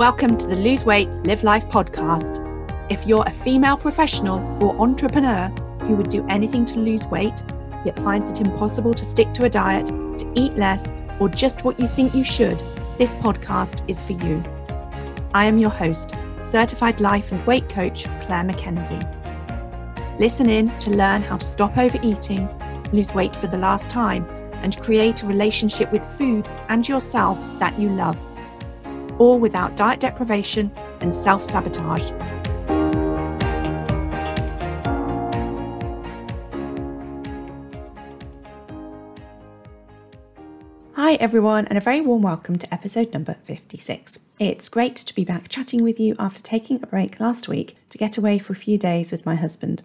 Welcome to the Lose Weight, Live Life podcast. If you're a female professional or entrepreneur who would do anything to lose weight, yet finds it impossible to stick to a diet, to eat less, or just what you think you should, this podcast is for you. I am your host, certified life and weight coach Claire McKenzie. Listen in to learn how to stop overeating, lose weight for the last time, and create a relationship with food and yourself that you love all without diet deprivation and self sabotage. Hi, everyone, and a very warm welcome to episode number 56. It's great to be back chatting with you after taking a break last week to get away for a few days with my husband.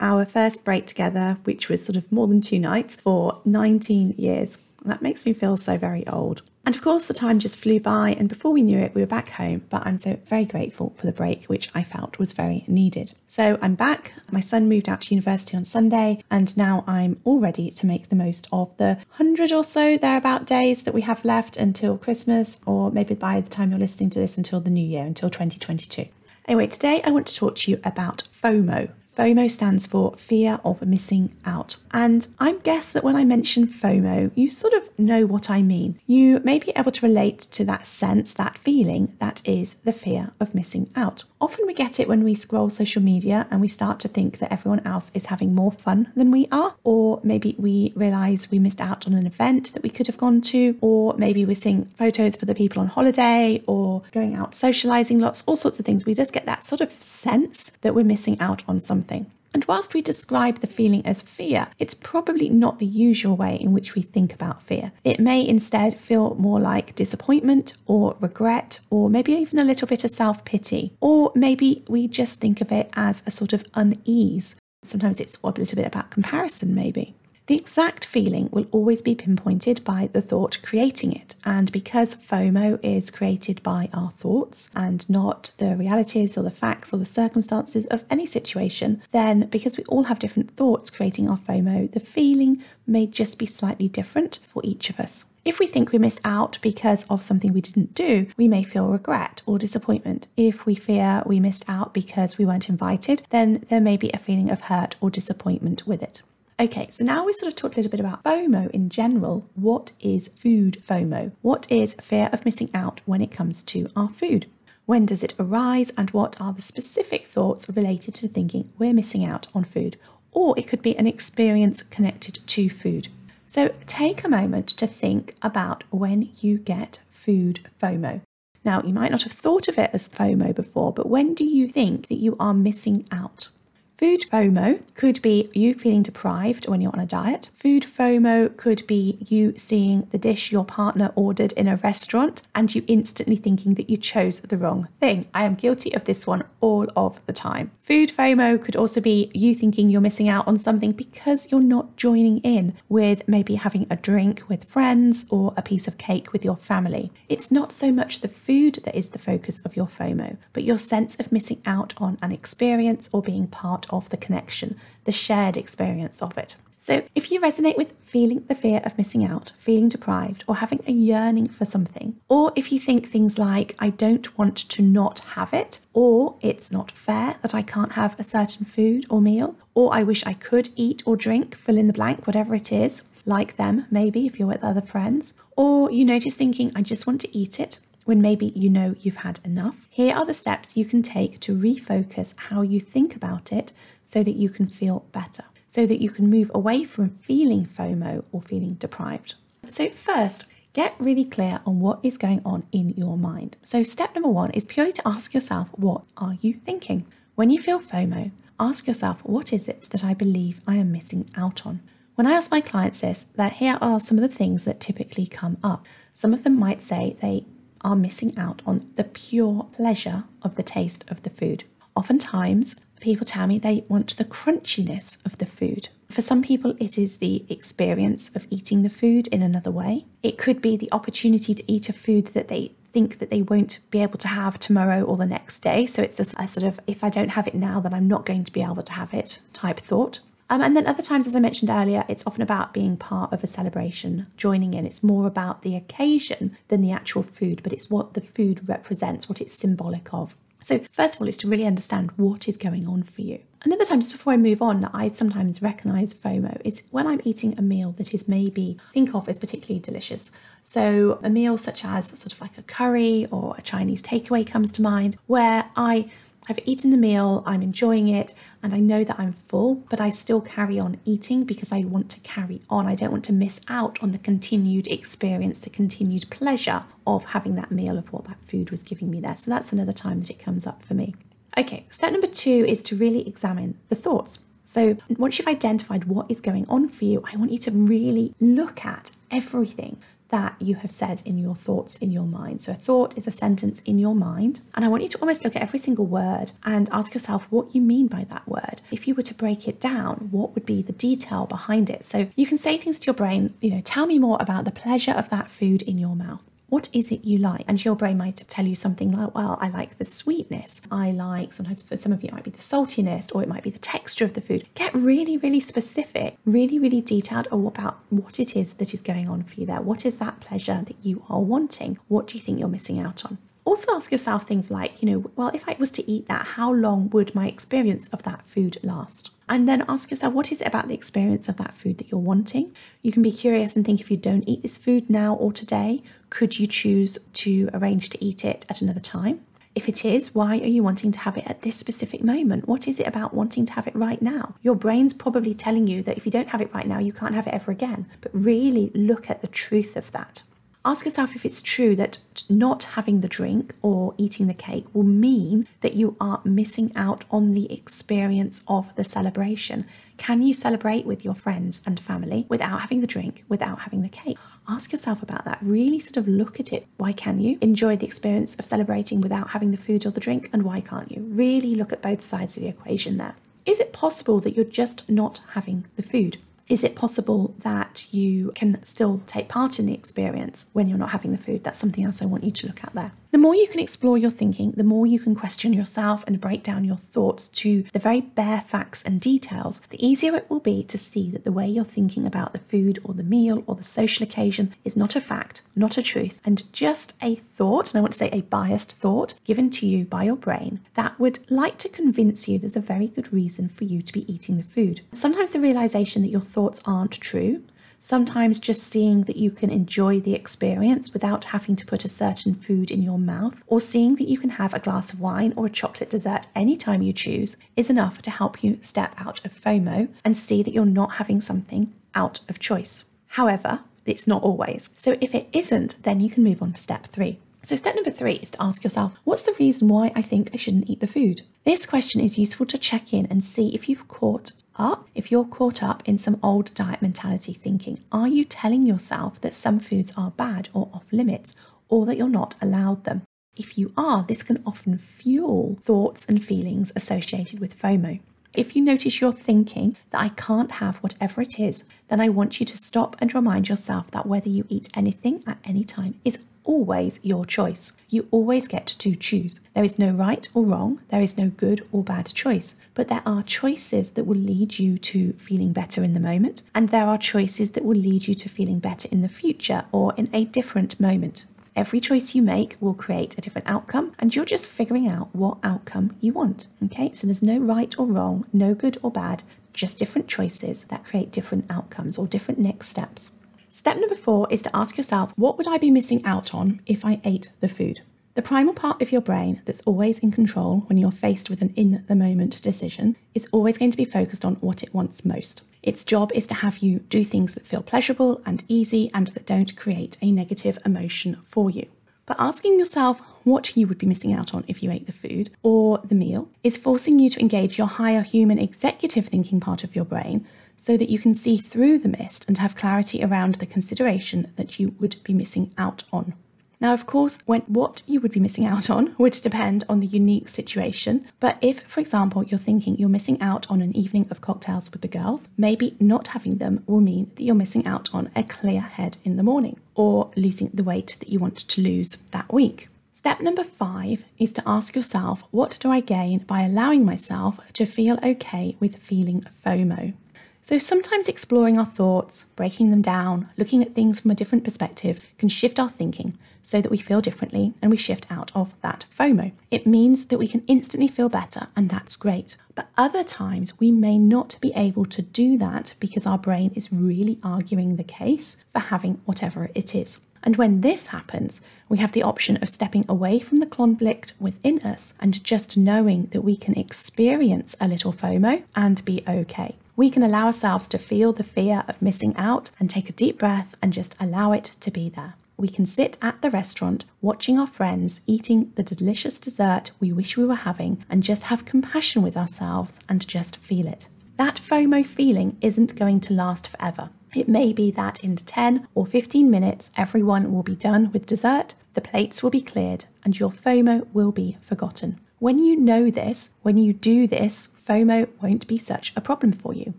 Our first break together, which was sort of more than two nights for 19 years. That makes me feel so very old. And of course, the time just flew by, and before we knew it, we were back home. But I'm so very grateful for the break, which I felt was very needed. So I'm back. My son moved out to university on Sunday, and now I'm all ready to make the most of the hundred or so thereabout days that we have left until Christmas, or maybe by the time you're listening to this, until the new year, until 2022. Anyway, today I want to talk to you about FOMO, FOMO stands for fear of missing out. And I guess that when I mention FOMO, you sort of know what I mean. You may be able to relate to that sense, that feeling that is the fear of missing out. Often we get it when we scroll social media and we start to think that everyone else is having more fun than we are, or maybe we realize we missed out on an event that we could have gone to, or maybe we're seeing photos for the people on holiday or going out socializing lots, all sorts of things. We just get that sort of sense that we're missing out on something something. And whilst we describe the feeling as fear, it's probably not the usual way in which we think about fear. It may instead feel more like disappointment or regret, or maybe even a little bit of self pity, or maybe we just think of it as a sort of unease. Sometimes it's a little bit about comparison, maybe. The exact feeling will always be pinpointed by the thought creating it. And because FOMO is created by our thoughts and not the realities or the facts or the circumstances of any situation, then because we all have different thoughts creating our FOMO, the feeling may just be slightly different for each of us. If we think we missed out because of something we didn't do, we may feel regret or disappointment. If we fear we missed out because we weren't invited, then there may be a feeling of hurt or disappointment with it. Okay, so now we sort of talked a little bit about FOMO in general. What is food FOMO? What is fear of missing out when it comes to our food? When does it arise, and what are the specific thoughts related to thinking we're missing out on food? Or it could be an experience connected to food. So take a moment to think about when you get food FOMO. Now, you might not have thought of it as FOMO before, but when do you think that you are missing out? Food FOMO could be you feeling deprived when you're on a diet. Food FOMO could be you seeing the dish your partner ordered in a restaurant and you instantly thinking that you chose the wrong thing. I am guilty of this one all of the time. Food FOMO could also be you thinking you're missing out on something because you're not joining in with maybe having a drink with friends or a piece of cake with your family. It's not so much the food that is the focus of your FOMO, but your sense of missing out on an experience or being part of the connection, the shared experience of it. So, if you resonate with feeling the fear of missing out, feeling deprived, or having a yearning for something, or if you think things like, I don't want to not have it, or it's not fair that I can't have a certain food or meal, or I wish I could eat or drink, fill in the blank, whatever it is, like them, maybe if you're with other friends, or you notice thinking, I just want to eat it, when maybe you know you've had enough. Here are the steps you can take to refocus how you think about it so that you can feel better so that you can move away from feeling FOMO or feeling deprived. So, first, get really clear on what is going on in your mind. So, step number one is purely to ask yourself, what are you thinking? When you feel FOMO, ask yourself, what is it that I believe I am missing out on? When I ask my clients this, that here are some of the things that typically come up. Some of them might say they are missing out on the pure pleasure of the taste of the food. Oftentimes, people tell me they want the crunchiness of the food. For some people, it is the experience of eating the food in another way. It could be the opportunity to eat a food that they think that they won't be able to have tomorrow or the next day. So it's a, a sort of, if I don't have it now, then I'm not going to be able to have it type thought. Um, and then other times, as I mentioned earlier, it's often about being part of a celebration, joining in. It's more about the occasion than the actual food, but it's what the food represents, what it's symbolic of. So, first of all, is to really understand what is going on for you. Another time, just before I move on, that I sometimes recognize FOMO is when I'm eating a meal that is maybe think of as particularly delicious. So, a meal such as sort of like a curry or a Chinese takeaway comes to mind, where I I've eaten the meal, I'm enjoying it, and I know that I'm full, but I still carry on eating because I want to carry on. I don't want to miss out on the continued experience, the continued pleasure of having that meal of what that food was giving me there. So that's another time that it comes up for me. Okay, step number two is to really examine the thoughts. So once you've identified what is going on for you, I want you to really look at everything that you have said in your thoughts in your mind. So, a thought is a sentence in your mind. And I want you to almost look at every single word and ask yourself what you mean by that word. If you were to break it down, what would be the detail behind it? So, you can say things to your brain, you know, tell me more about the pleasure of that food in your mouth what is it you like? And your brain might tell you something like, well, I like the sweetness. I like, sometimes for some of you, it might be the saltiness or it might be the texture of the food. Get really, really specific, really, really detailed about what it is that is going on for you there. What is that pleasure that you are wanting? What do you think you're missing out on? Also, ask yourself things like, you know, well, if I was to eat that, how long would my experience of that food last? And then ask yourself, what is it about the experience of that food that you're wanting? You can be curious and think if you don't eat this food now or today, could you choose to arrange to eat it at another time? If it is, why are you wanting to have it at this specific moment? What is it about wanting to have it right now? Your brain's probably telling you that if you don't have it right now, you can't have it ever again. But really look at the truth of that. Ask yourself if it's true that not having the drink or eating the cake will mean that you are missing out on the experience of the celebration. Can you celebrate with your friends and family without having the drink, without having the cake? Ask yourself about that. Really sort of look at it. Why can you enjoy the experience of celebrating without having the food or the drink? And why can't you? Really look at both sides of the equation there. Is it possible that you're just not having the food? Is it possible that you can still take part in the experience when you're not having the food? That's something else I want you to look at there. The more you can explore your thinking, the more you can question yourself and break down your thoughts to the very bare facts and details, the easier it will be to see that the way you're thinking about the food or the meal or the social occasion is not a fact, not a truth, and just a thought, and I want to say a biased thought given to you by your brain that would like to convince you there's a very good reason for you to be eating the food. Sometimes the realization that your thoughts aren't true Sometimes just seeing that you can enjoy the experience without having to put a certain food in your mouth, or seeing that you can have a glass of wine or a chocolate dessert anytime you choose, is enough to help you step out of FOMO and see that you're not having something out of choice. However, it's not always. So if it isn't, then you can move on to step three. So, step number three is to ask yourself, what's the reason why I think I shouldn't eat the food? This question is useful to check in and see if you've caught up, if you're caught up in some old diet mentality thinking, are you telling yourself that some foods are bad or off limits or that you're not allowed them? If you are, this can often fuel thoughts and feelings associated with FOMO. If you notice you're thinking that I can't have whatever it is, then I want you to stop and remind yourself that whether you eat anything at any time is always your choice. You always get to choose. There is no right or wrong, there is no good or bad choice, but there are choices that will lead you to feeling better in the moment, and there are choices that will lead you to feeling better in the future or in a different moment. Every choice you make will create a different outcome, and you're just figuring out what outcome you want. Okay, so there's no right or wrong, no good or bad, just different choices that create different outcomes or different next steps. Step number four is to ask yourself, what would I be missing out on if I ate the food? The primal part of your brain that's always in control when you're faced with an in the moment decision is always going to be focused on what it wants most. Its job is to have you do things that feel pleasurable and easy and that don't create a negative emotion for you. But asking yourself what you would be missing out on if you ate the food or the meal is forcing you to engage your higher human executive thinking part of your brain so that you can see through the mist and have clarity around the consideration that you would be missing out on. Now, of course, when, what you would be missing out on would depend on the unique situation. But if, for example, you're thinking you're missing out on an evening of cocktails with the girls, maybe not having them will mean that you're missing out on a clear head in the morning or losing the weight that you want to lose that week. Step number five is to ask yourself, what do I gain by allowing myself to feel okay with feeling FOMO? So sometimes exploring our thoughts, breaking them down, looking at things from a different perspective can shift our thinking so that we feel differently and we shift out of that FOMO. It means that we can instantly feel better, and that's great. But other times we may not be able to do that because our brain is really arguing the case for having whatever it is. And when this happens, we have the option of stepping away from the conflict within us and just knowing that we can experience a little FOMO and be okay. We can allow ourselves to feel the fear of missing out and take a deep breath and just allow it to be there we can sit at the restaurant watching our friends eating the delicious dessert we wish we were having and just have compassion with ourselves and just feel it. That FOMO feeling isn't going to last forever. It may be that in 10 or 15 minutes, everyone will be done with dessert, the plates will be cleared, and your FOMO will be forgotten. When you know this, when you do this, FOMO won't be such a problem for you.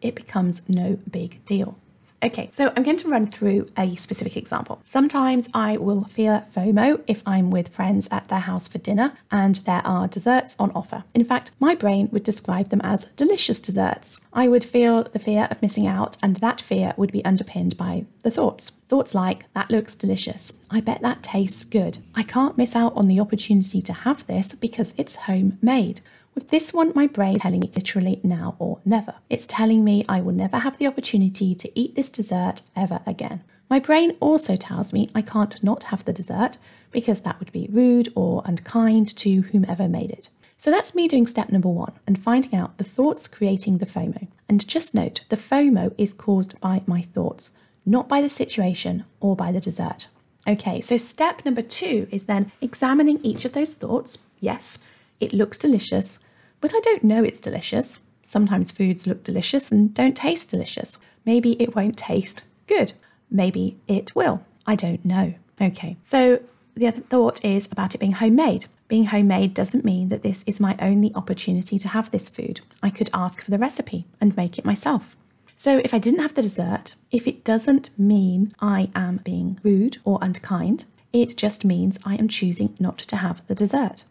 It becomes no big deal. Okay, so I'm going to run through a specific example. Sometimes I will feel FOMO if I'm with friends at their house for dinner and there are desserts on offer. In fact, my brain would describe them as delicious desserts. I would feel the fear of missing out, and that fear would be underpinned by the thoughts. Thoughts like, that looks delicious. I bet that tastes good. I can't miss out on the opportunity to have this because it's homemade. With this one, my brain is telling me literally now or never. It's telling me I will never have the opportunity to eat this dessert ever again. My brain also tells me I can't not have the dessert because that would be rude or unkind to whomever made it. So that's me doing step number one and finding out the thoughts creating the FOMO. And just note, the FOMO is caused by my thoughts, not by the situation or by the dessert. Okay, so step number two is then examining each of those thoughts. Yes, it looks delicious but I don't know it's delicious. Sometimes foods look delicious and don't taste delicious. Maybe it won't taste good. Maybe it will. I don't know. Okay, so the other thought is about it being homemade. Being homemade doesn't mean that this is my only opportunity to have this food. I could ask for the recipe and make it myself. So if I didn't have the dessert, if it doesn't mean I am being rude or unkind, it just means I am choosing not to have the dessert.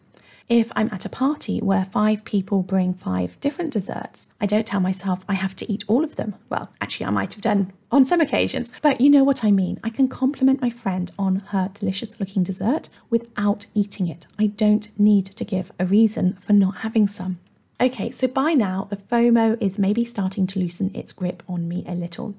If I'm at a party where five people bring five different desserts, I don't tell myself I have to eat all of them. Well, actually, I might have done on some occasions, but you know what I mean. I can compliment my friend on her delicious looking dessert without eating it. I don't need to give a reason for not having some. Okay, so by now, the FOMO is maybe starting to loosen its grip on me a little.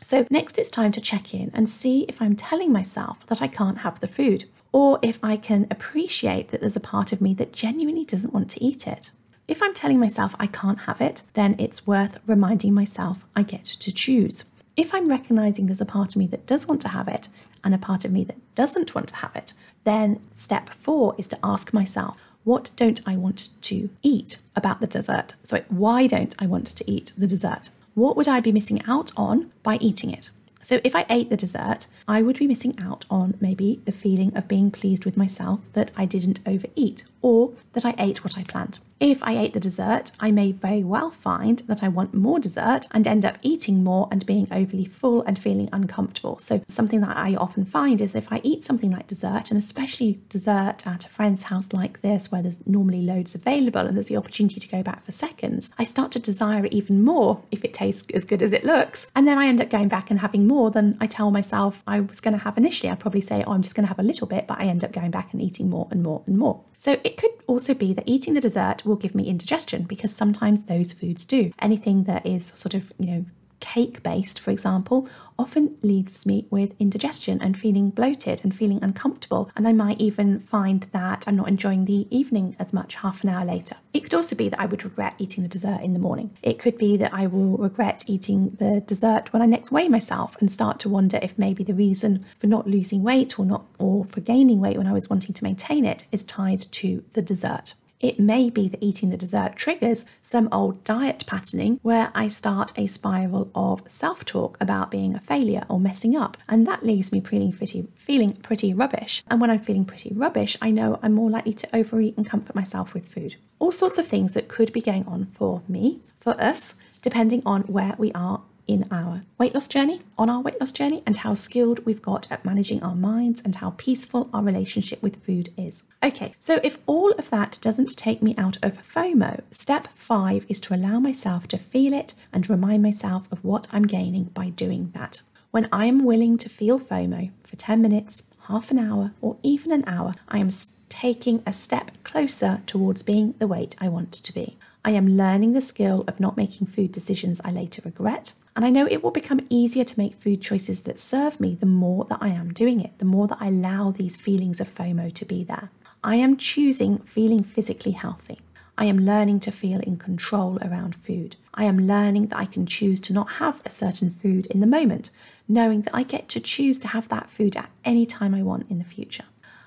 So, next it's time to check in and see if I'm telling myself that I can't have the food or if I can appreciate that there's a part of me that genuinely doesn't want to eat it. If I'm telling myself I can't have it, then it's worth reminding myself I get to choose. If I'm recognizing there's a part of me that does want to have it and a part of me that doesn't want to have it, then step four is to ask myself, what don't I want to eat about the dessert? So, why don't I want to eat the dessert? What would I be missing out on by eating it? So, if I ate the dessert, I would be missing out on maybe the feeling of being pleased with myself that I didn't overeat or that I ate what I planned. If I ate the dessert, I may very well find that I want more dessert and end up eating more and being overly full and feeling uncomfortable. So, something that I often find is if I eat something like dessert, and especially dessert at a friend's house like this, where there's normally loads available and there's the opportunity to go back for seconds, I start to desire it even more if it tastes as good as it looks. And then I end up going back and having more than I tell myself I was going to have initially. I'd probably say, oh, I'm just going to have a little bit, but I end up going back and eating more and more and more. So it could also be that eating the dessert will give me indigestion because sometimes those foods do. Anything that is sort of, you know, cake based, for example, often leaves me with indigestion and feeling bloated and feeling uncomfortable. And I might even find that I'm not enjoying the evening as much half an hour later. It could also be that I would regret eating the dessert in the morning. It could be that I will regret eating the dessert when I next weigh myself and start to wonder if maybe the reason for not losing weight or not or for gaining weight when I was wanting to maintain it is tied to the dessert. It may be that eating the dessert triggers some old diet patterning where I start a spiral of self talk about being a failure or messing up, and that leaves me feeling pretty, feeling pretty rubbish. And when I'm feeling pretty rubbish, I know I'm more likely to overeat and comfort myself with food. All sorts of things that could be going on for me, for us, depending on where we are in our weight loss journey, on our weight loss journey, and how skilled we've got at managing our minds and how peaceful our relationship with food is. Okay, so if all of that doesn't take me out of FOMO, step five is to allow myself to feel it and remind myself of what I'm gaining by doing that. When I am willing to feel FOMO for 10 minutes, half an hour, or even an hour, I am taking a step closer towards being the weight I want to be. I am learning the skill of not making food decisions I later regret. And I know it will become easier to make food choices that serve me the more that I am doing it, the more that I allow these feelings of FOMO to be there. I am choosing feeling physically healthy. I am learning to feel in control around food. I am learning that I can choose to not have a certain food in the moment, knowing that I get to choose to have that food at any time I want in the future.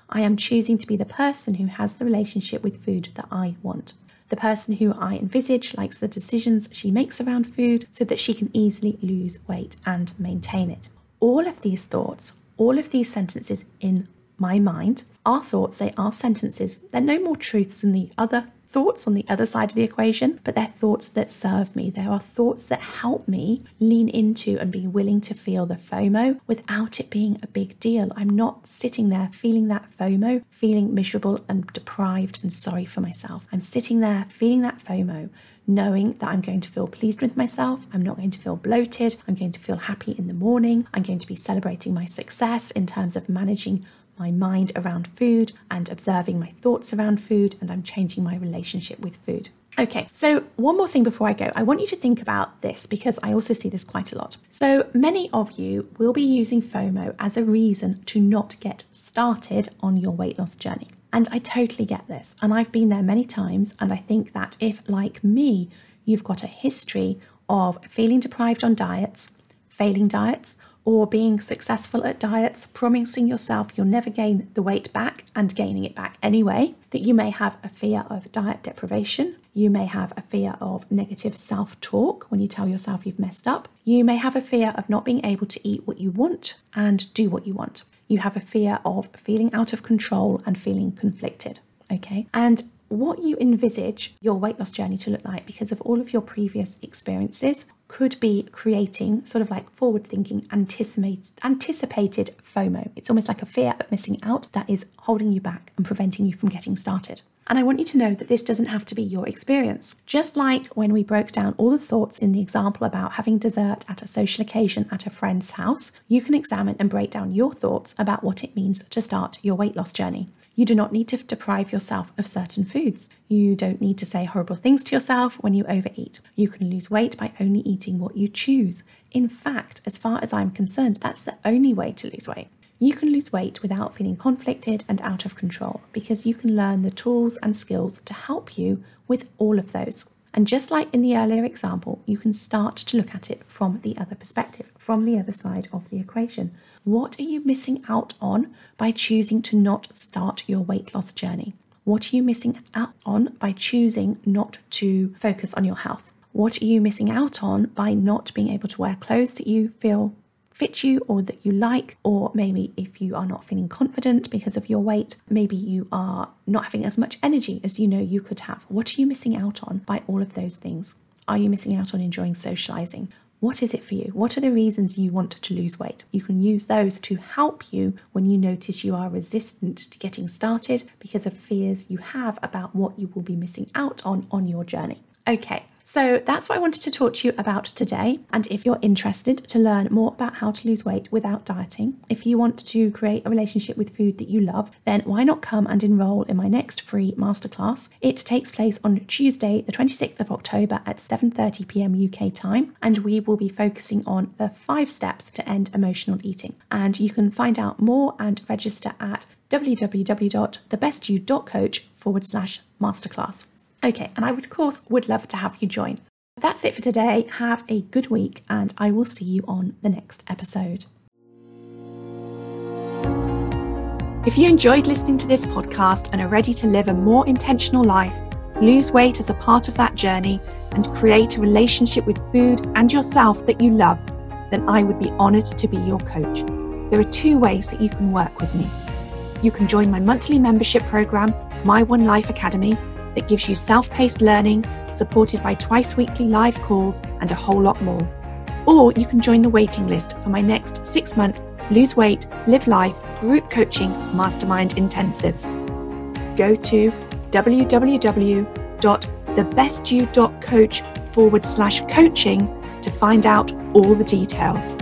I am choosing to be the person who has the relationship with food that I want. The person who I envisage likes the decisions she makes around food so that she can easily lose weight and maintain it. All of these thoughts, all of these sentences in my mind are thoughts, they are sentences. They're no more truths than the other thoughts on the other side of the equation, but they're thoughts that serve me. There are thoughts that help me lean into and be willing to feel the FOMO without it being a big deal. I'm not sitting there feeling that FOMO, feeling miserable and deprived and sorry for myself. I'm sitting there feeling that FOMO knowing that I'm going to feel pleased with myself. I'm not going to feel bloated. I'm going to feel happy in the morning. I'm going to be celebrating my success in terms of managing my mind around food and observing my thoughts around food, and I'm changing my relationship with food. Okay, so one more thing before I go, I want you to think about this because I also see this quite a lot. So many of you will be using FOMO as a reason to not get started on your weight loss journey. And I totally get this. And I've been there many times. And I think that if, like me, you've got a history of feeling deprived on diets, failing diets, or being successful at diets, promising yourself you'll never gain the weight back and gaining it back anyway, that you may have a fear of diet deprivation. You may have a fear of negative self talk when you tell yourself you've messed up. You may have a fear of not being able to eat what you want and do what you want. You have a fear of feeling out of control and feeling conflicted. Okay. And what you envisage your weight loss journey to look like because of all of your previous experiences could be creating sort of like forward thinking, anticipated, anticipated FOMO. It's almost like a fear of missing out that is holding you back and preventing you from getting started. And I want you to know that this doesn't have to be your experience. Just like when we broke down all the thoughts in the example about having dessert at a social occasion at a friend's house, you can examine and break down your thoughts about what it means to start your weight loss journey. You do not need to deprive yourself of certain foods. You don't need to say horrible things to yourself when you overeat. You can lose weight by only eating what you choose. In fact, as far as I'm concerned, that's the only way to lose weight. You can lose weight without feeling conflicted and out of control because you can learn the tools and skills to help you with all of those. And just like in the earlier example, you can start to look at it from the other perspective, from the other side of the equation. What are you missing out on by choosing to not start your weight loss journey? What are you missing out on by choosing not to focus on your health? What are you missing out on by not being able to wear clothes that you feel fit you or that you like, or maybe if you are not feeling confident because of your weight, maybe you are not having as much energy as you know you could have. What are you missing out on by all of those things? Are you missing out on enjoying socializing? What is it for you? What are the reasons you want to lose weight? You can use those to help you when you notice you are resistant to getting started because of fears you have about what you will be missing out on on your journey. Okay, so that's what I wanted to talk to you about today. And if you're interested to learn more about how to lose weight without dieting, if you want to create a relationship with food that you love, then why not come and enroll in my next free masterclass? It takes place on Tuesday, the 26th of October at 7:30 p.m. UK time, and we will be focusing on the 5 steps to end emotional eating. And you can find out more and register at www.thebestyou.coach forward slash masterclass. Okay, and I would, of course would love to have you join. That's it for today. Have a good week, and I will see you on the next episode. If you enjoyed listening to this podcast and are ready to live a more intentional life, lose weight as a part of that journey, and create a relationship with food and yourself that you love, then I would be honoured to be your coach. There are two ways that you can work with me. You can join my monthly membership program, My One Life Academy that gives you self paced learning, supported by twice weekly live calls, and a whole lot more. or you can join the waiting list for my next six month Lose Weight, Live Life group coaching mastermind intensive. Go to www.thebestyou.coach forward slash coaching to find out all the details.